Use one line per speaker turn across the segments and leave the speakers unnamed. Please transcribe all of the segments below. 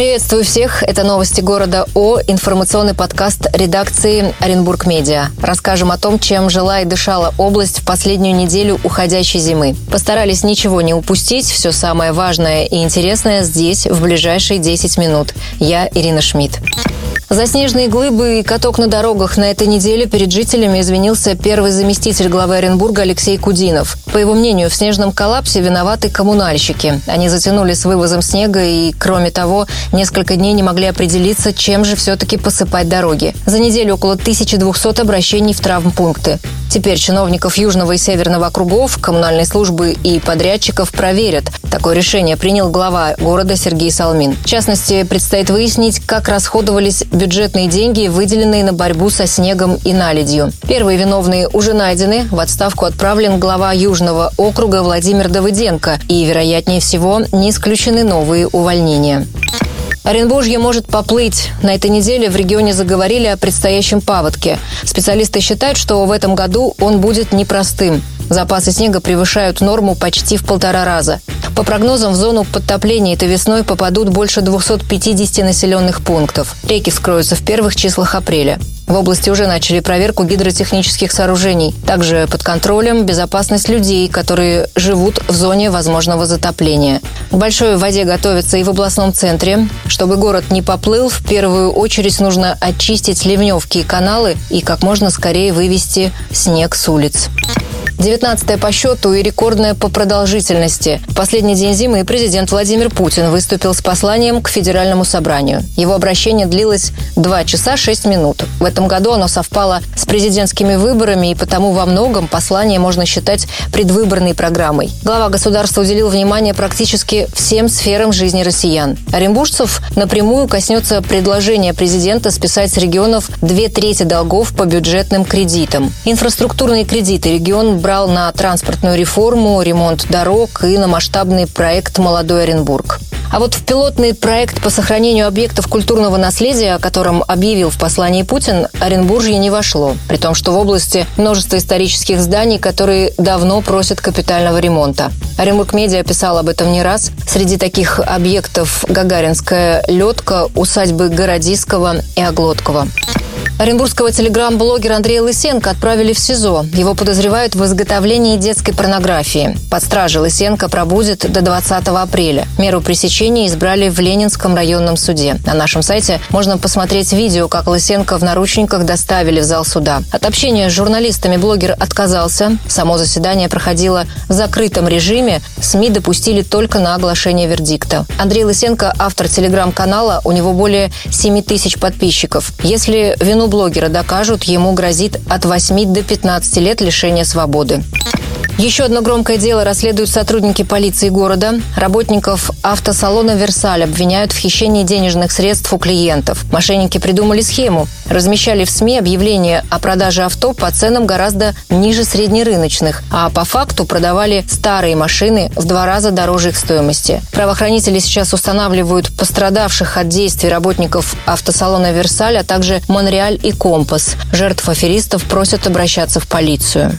Приветствую всех. Это новости города О, информационный подкаст редакции Оренбург Медиа. Расскажем о том, чем жила и дышала область в последнюю неделю уходящей зимы. Постарались ничего не упустить. Все самое важное и интересное здесь в ближайшие 10 минут. Я Ирина Шмидт. За снежные глыбы и каток на дорогах на этой неделе перед жителями извинился первый заместитель главы Оренбурга Алексей Кудинов. По его мнению, в снежном коллапсе виноваты коммунальщики. Они затянули с вывозом снега и, кроме того, несколько дней не могли определиться, чем же все-таки посыпать дороги. За неделю около 1200 обращений в травмпункты. Теперь чиновников Южного и Северного округов, коммунальной службы и подрядчиков проверят. Такое решение принял глава города Сергей Салмин. В частности, предстоит выяснить, как расходовались бюджетные деньги, выделенные на борьбу со снегом и наледью. Первые виновные уже найдены. В отставку отправлен глава Южного округа Владимир Давыденко. И, вероятнее всего, не исключены новые увольнения. Оренбуржье может поплыть. На этой неделе в регионе заговорили о предстоящем паводке. Специалисты считают, что в этом году он будет непростым. Запасы снега превышают норму почти в полтора раза. По прогнозам, в зону подтопления этой весной попадут больше 250 населенных пунктов. Реки вскроются в первых числах апреля. В области уже начали проверку гидротехнических сооружений. Также под контролем безопасность людей, которые живут в зоне возможного затопления. К большой воде готовятся и в областном центре. Чтобы город не поплыл, в первую очередь нужно очистить ливневки и каналы и как можно скорее вывести снег с улиц. 19 по счету и рекордная по продолжительности. В последний день зимы президент Владимир Путин выступил с посланием к Федеральному собранию. Его обращение длилось 2 часа 6 минут. В этом году оно совпало с президентскими выборами, и потому во многом послание можно считать предвыборной программой. Глава государства уделил внимание практически всем сферам жизни россиян. Оренбуржцев напрямую коснется предложение президента списать с регионов две трети долгов по бюджетным кредитам. Инфраструктурные кредиты регион брал брал на транспортную реформу, ремонт дорог и на масштабный проект «Молодой Оренбург». А вот в пилотный проект по сохранению объектов культурного наследия, о котором объявил в послании Путин, Оренбуржье не вошло. При том, что в области множество исторических зданий, которые давно просят капитального ремонта. Оренбург Медиа писал об этом не раз. Среди таких объектов Гагаринская ледка, усадьбы Городиского и Оглоткова. Оренбургского телеграм-блогера Андрея Лысенко отправили в СИЗО. Его подозревают в изготовлении детской порнографии. Под стражей Лысенко пробудет до 20 апреля. Меру пресечения избрали в Ленинском районном суде. На нашем сайте можно посмотреть видео, как Лысенко в наручниках доставили в зал суда. От общения с журналистами блогер отказался. Само заседание проходило в закрытом режиме. СМИ допустили только на оглашение вердикта. Андрей Лысенко – автор телеграм-канала. У него более 7 тысяч подписчиков. Если вину блогера докажут, ему грозит от 8 до 15 лет лишения свободы. Еще одно громкое дело расследуют сотрудники полиции города. Работников автосалона «Версаль» обвиняют в хищении денежных средств у клиентов. Мошенники придумали схему. Размещали в СМИ объявления о продаже авто по ценам гораздо ниже среднерыночных, а по факту продавали старые машины в два раза дороже их стоимости. Правоохранители сейчас устанавливают пострадавших от действий работников автосалона «Версаль», а также «Монреаль» и «Компас». Жертв аферистов просят обращаться в полицию.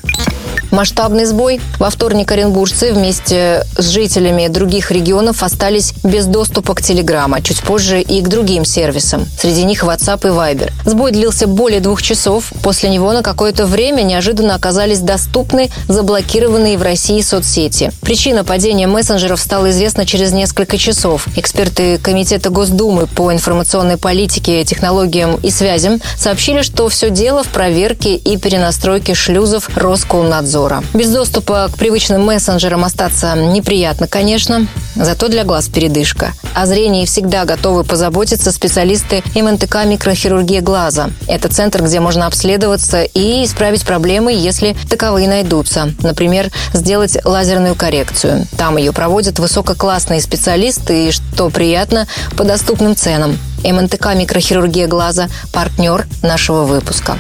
Масштабный сбой. Во вторник оренбуржцы вместе с жителями других регионов остались без доступа к Телеграма, чуть позже и к другим сервисам. Среди них WhatsApp и Viber. Сбой длился более двух часов. После него на какое-то время неожиданно оказались доступны заблокированные в России соцсети. Причина падения мессенджеров стала известна через несколько часов. Эксперты Комитета Госдумы по информационной политике, технологиям и связям сообщили, что все дело в проверке и перенастройке шлюзов Роскомнадзора обзора. Без доступа к привычным мессенджерам остаться неприятно, конечно, зато для глаз передышка. О зрении всегда готовы позаботиться специалисты МНТК «Микрохирургия глаза». Это центр, где можно обследоваться и исправить проблемы, если таковые найдутся. Например, сделать лазерную коррекцию. Там ее проводят высококлассные специалисты и, что приятно, по доступным ценам. МНТК «Микрохирургия глаза» – партнер нашего выпуска.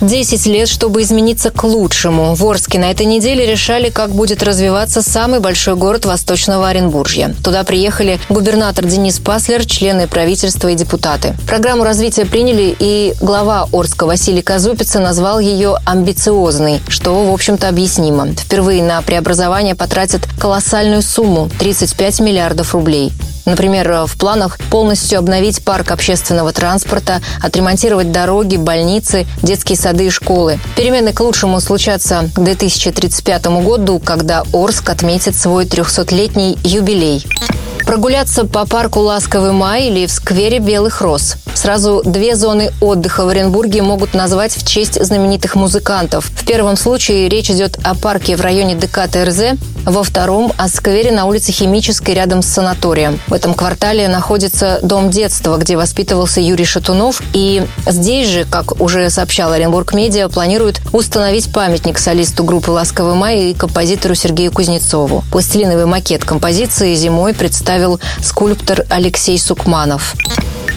10 лет, чтобы измениться к лучшему. В Орске на этой неделе решали, как будет развиваться самый большой город Восточного Оренбуржья. Туда приехали губернатор Денис Паслер, члены правительства и депутаты. Программу развития приняли, и глава Орска Василий Казупица назвал ее амбициозной, что, в общем-то, объяснимо. Впервые на преобразование потратят колоссальную сумму – 35 миллиардов рублей. Например, в планах полностью обновить парк общественного транспорта, отремонтировать дороги, больницы, детские сады и школы. Перемены к лучшему случатся к 2035 году, когда Орск отметит свой 300-летний юбилей. Прогуляться по парку «Ласковый май» или в сквере «Белых роз». Сразу две зоны отдыха в Оренбурге могут назвать в честь знаменитых музыкантов. В первом случае речь идет о парке в районе ДК ТРЗ, во втором – о сквере на улице Химической рядом с санаторием. В этом квартале находится дом детства, где воспитывался Юрий Шатунов. И здесь же, как уже сообщал Оренбург Медиа, планируют установить памятник солисту группы «Ласковый май» и композитору Сергею Кузнецову. Пластилиновый макет композиции зимой представил скульптор Алексей Сукманов.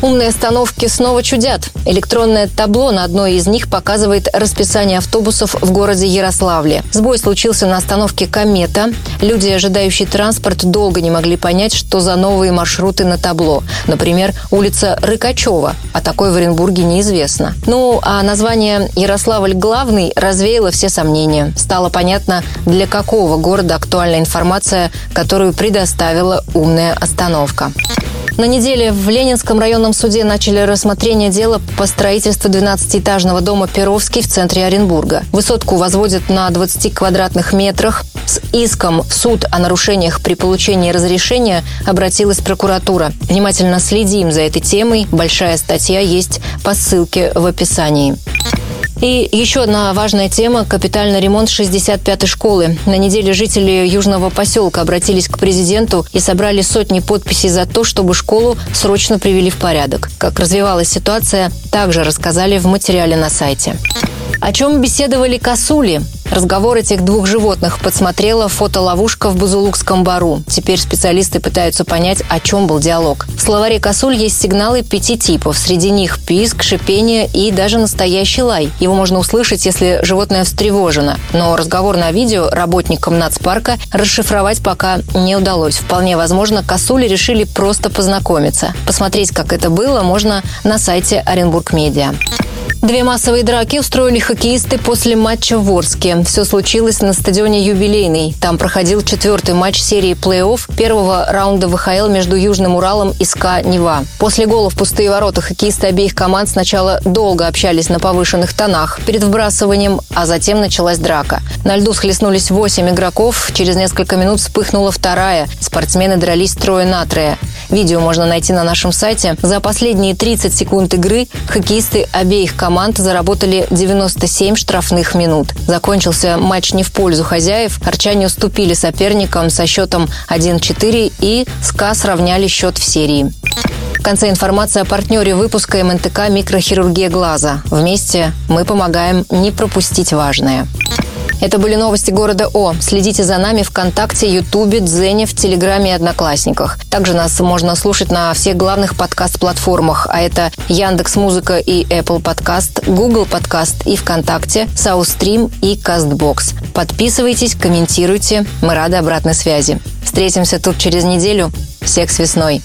Умные остановки снова чудят. Электронное табло на одной из них показывает расписание автобусов в городе Ярославле. Сбой случился на остановке «Комета». Люди, ожидающие транспорт, долго не могли понять, что за новые маршруты на табло. Например, улица Рыкачева. А такой в Оренбурге неизвестно. Ну, а название «Ярославль главный» развеяло все сомнения. Стало понятно, для какого города актуальна информация, которую предоставила умная остановка. На неделе в Ленинском районном суде начали рассмотрение дела по строительству 12-этажного дома Перовский в центре Оренбурга. Высотку возводят на 20 квадратных метрах. С иском в суд о нарушениях при получении разрешения обратилась прокуратура. Внимательно следим за этой темой. Большая статья есть по ссылке в описании. И еще одна важная тема – капитальный ремонт 65-й школы. На неделе жители Южного поселка обратились к президенту и собрали сотни подписей за то, чтобы школу срочно привели в порядок. Как развивалась ситуация, также рассказали в материале на сайте. О чем беседовали косули? Разговор этих двух животных подсмотрела фотоловушка в Бузулукском бару. Теперь специалисты пытаются понять, о чем был диалог. В словаре косуль есть сигналы пяти типов. Среди них писк, шипение и даже настоящий лай. Его можно услышать, если животное встревожено. Но разговор на видео работникам нацпарка расшифровать пока не удалось. Вполне возможно, косули решили просто познакомиться. Посмотреть, как это было, можно на сайте Оренбург Медиа. Две массовые драки устроили хоккеисты после матча в Орске. Все случилось на стадионе «Юбилейный». Там проходил четвертый матч серии плей-офф первого раунда ВХЛ между Южным Уралом и СКА «Нева». После гола в пустые ворота хоккеисты обеих команд сначала долго общались на повышенных тонах перед вбрасыванием, а затем началась драка. На льду схлестнулись восемь игроков. Через несколько минут вспыхнула вторая. Спортсмены дрались трое на трое. Видео можно найти на нашем сайте. За последние 30 секунд игры хоккеисты обеих команд заработали 97 штрафных минут. Закончился матч не в пользу хозяев. Орчане уступили соперникам со счетом 1-4 и СКА сравняли счет в серии. В конце информация о партнере выпуска МНТК «Микрохирургия глаза». Вместе мы помогаем не пропустить важное. Это были новости города О. Следите за нами ВКонтакте, Ютубе, Дзене, в Телеграме и Одноклассниках. Также нас можно слушать на всех главных подкаст-платформах, а это Яндекс Музыка и Apple Podcast, Google Podcast и ВКонтакте, SoundStream и Castbox. Подписывайтесь, комментируйте. Мы рады обратной связи. Встретимся тут через неделю. Всех с весной!